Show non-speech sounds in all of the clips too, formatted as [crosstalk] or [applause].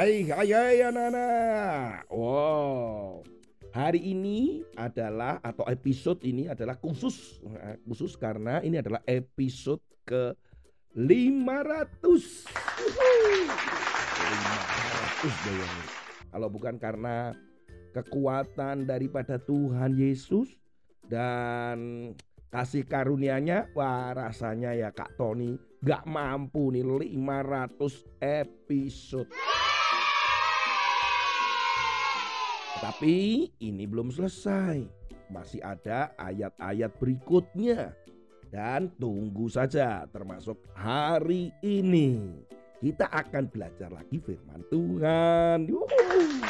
hai hai anak-anak. Wow. Hari ini adalah atau episode ini adalah khusus Nah, khusus karena ini adalah episode ke 500. Wuhu. 500 bayangin. Kalau bukan karena kekuatan daripada Tuhan Yesus dan kasih karunia-Nya, wah rasanya ya Kak Tony gak mampu nih 500 episode. Tapi ini belum selesai. Masih ada ayat-ayat berikutnya. Dan tunggu saja termasuk hari ini. Kita akan belajar lagi firman Tuhan. Yuhu.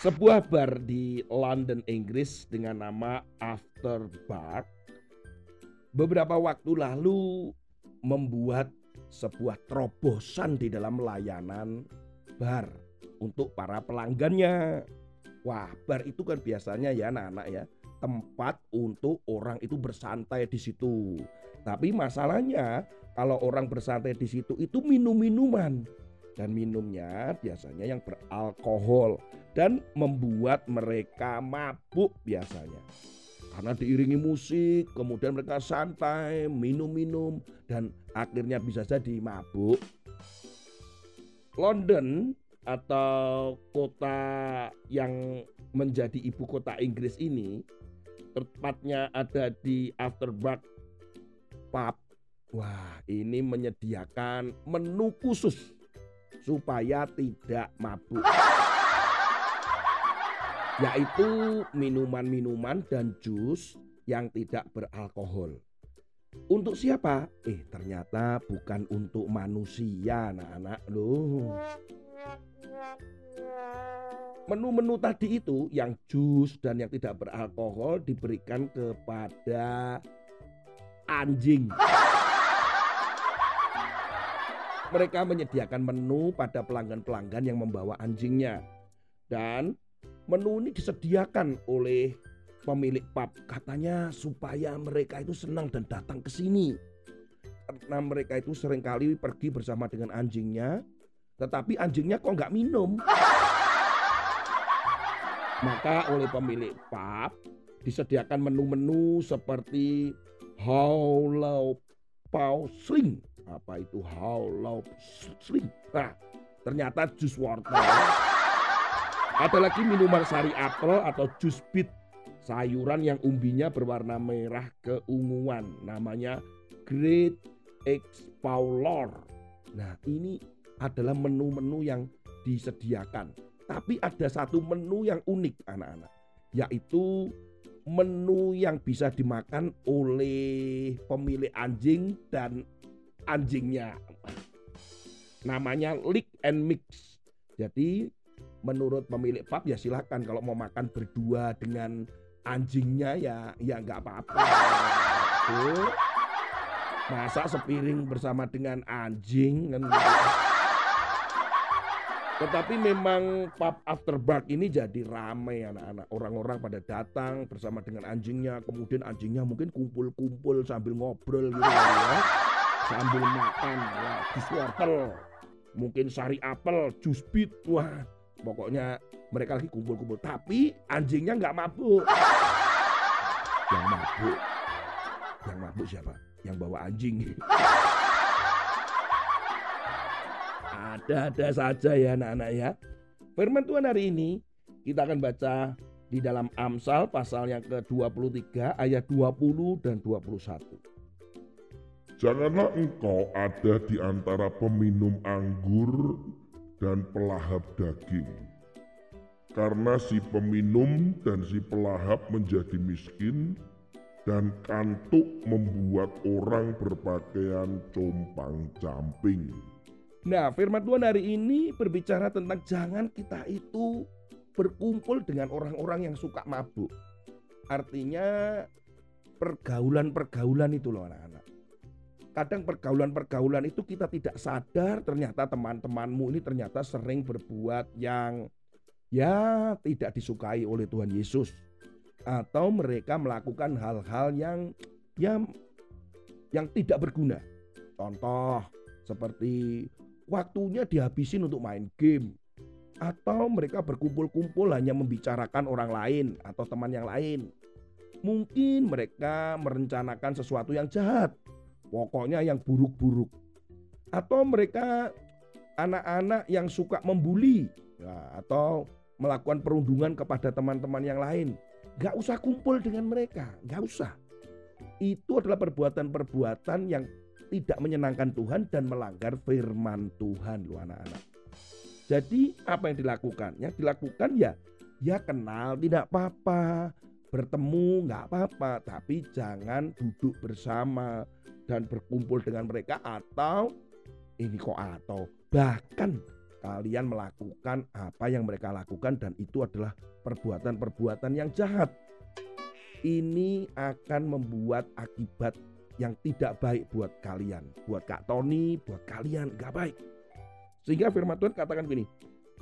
Sebuah bar di London, Inggris dengan nama Afterbar beberapa waktu lalu membuat sebuah terobosan di dalam layanan bar untuk para pelanggannya. Wah, bar itu kan biasanya ya anak-anak ya, tempat untuk orang itu bersantai di situ. Tapi masalahnya kalau orang bersantai di situ itu minum-minuman dan minumnya biasanya yang beralkohol dan membuat mereka mabuk biasanya. Karena diiringi musik, kemudian mereka santai, minum-minum dan akhirnya bisa jadi mabuk. London atau kota yang menjadi ibu kota Inggris ini tepatnya ada di Afterback Pub. Wah, ini menyediakan menu khusus supaya tidak mabuk. [laughs] Yaitu minuman-minuman dan jus yang tidak beralkohol. Untuk siapa? Eh, ternyata bukan untuk manusia, anak-anak loh. Menu-menu tadi itu yang jus dan yang tidak beralkohol diberikan kepada anjing. Mereka menyediakan menu pada pelanggan-pelanggan yang membawa anjingnya. Dan menu ini disediakan oleh pemilik pub. Katanya supaya mereka itu senang dan datang ke sini. Karena mereka itu sering kali pergi bersama dengan anjingnya. Tetapi anjingnya kok nggak minum. [laughs] Maka oleh pemilik pub disediakan menu-menu seperti Howlow Pau Sling. Apa itu Howlow Sling? Nah, ternyata jus wortel. Ada lagi minuman sari apel atau jus bit. Sayuran yang umbinya berwarna merah keunguan. Namanya Great Explorer. Nah ini adalah menu-menu yang disediakan. Tapi ada satu menu yang unik anak-anak. Yaitu menu yang bisa dimakan oleh pemilik anjing dan anjingnya. Namanya lick and mix. Jadi menurut pemilik pub ya silakan kalau mau makan berdua dengan anjingnya ya ya nggak apa-apa. Masa sepiring bersama dengan anjing kan. Tetapi memang pub after dark ini jadi ramai anak-anak. Orang-orang pada datang bersama dengan anjingnya. Kemudian anjingnya mungkin kumpul-kumpul sambil ngobrol gitu ya. Sambil makan ya, jus wortel. Mungkin sari apel, jus bit. Wah, pokoknya mereka lagi kumpul-kumpul. Tapi anjingnya nggak mabuk. Yang mabuk. Yang mabuk siapa? Yang bawa anjing. Ada-ada saja ya anak-anak ya. Firman Tuhan hari ini kita akan baca di dalam Amsal pasal yang ke-23 ayat 20 dan 21. Janganlah engkau ada di antara peminum anggur dan pelahap daging. Karena si peminum dan si pelahap menjadi miskin dan kantuk membuat orang berpakaian compang-camping. Nah, firman Tuhan hari ini berbicara tentang jangan kita itu berkumpul dengan orang-orang yang suka mabuk. Artinya pergaulan-pergaulan itu loh anak-anak. Kadang pergaulan-pergaulan itu kita tidak sadar ternyata teman-temanmu ini ternyata sering berbuat yang ya tidak disukai oleh Tuhan Yesus. Atau mereka melakukan hal-hal yang yang yang tidak berguna. Contoh seperti waktunya dihabisin untuk main game atau mereka berkumpul-kumpul hanya membicarakan orang lain atau teman yang lain. Mungkin mereka merencanakan sesuatu yang jahat, pokoknya yang buruk-buruk. Atau mereka anak-anak yang suka membuli ya, atau melakukan perundungan kepada teman-teman yang lain. Gak usah kumpul dengan mereka, gak usah. Itu adalah perbuatan-perbuatan yang tidak menyenangkan Tuhan dan melanggar firman Tuhan loh anak-anak. Jadi apa yang dilakukan? Yang dilakukan ya ya kenal tidak apa-apa, bertemu nggak apa-apa, tapi jangan duduk bersama dan berkumpul dengan mereka atau ini kok atau bahkan kalian melakukan apa yang mereka lakukan dan itu adalah perbuatan-perbuatan yang jahat. Ini akan membuat akibat yang tidak baik buat kalian, buat Kak Tony, buat kalian nggak baik. Sehingga firman Tuhan katakan gini,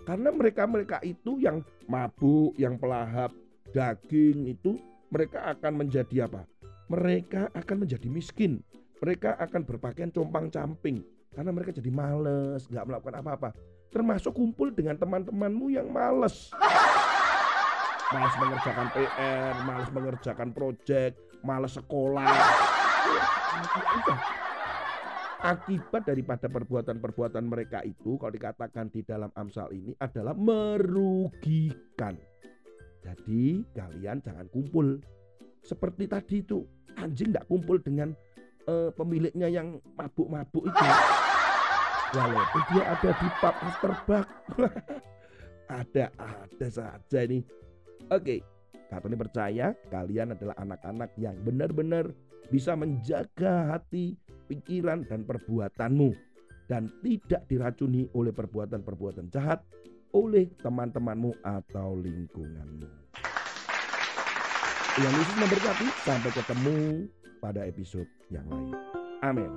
karena mereka-mereka itu yang mabuk, yang pelahap, daging itu mereka akan menjadi apa? Mereka akan menjadi miskin. Mereka akan berpakaian compang-camping karena mereka jadi males, nggak melakukan apa-apa. Termasuk kumpul dengan teman-temanmu yang males. Males mengerjakan PR, males mengerjakan proyek, males sekolah. Akibat daripada perbuatan-perbuatan mereka itu kalau dikatakan di dalam Amsal ini adalah merugikan. Jadi kalian jangan kumpul seperti tadi itu anjing nggak kumpul dengan uh, pemiliknya yang mabuk-mabuk itu. [laughs] Walaupun dia ada di pub after [laughs] ada ada saja ini. Oke, okay. ini percaya kalian adalah anak-anak yang benar-benar bisa menjaga hati, pikiran, dan perbuatanmu dan tidak diracuni oleh perbuatan-perbuatan jahat oleh teman-temanmu atau lingkunganmu. Yang Yesus memberkati, sampai ketemu pada episode yang lain. Amin.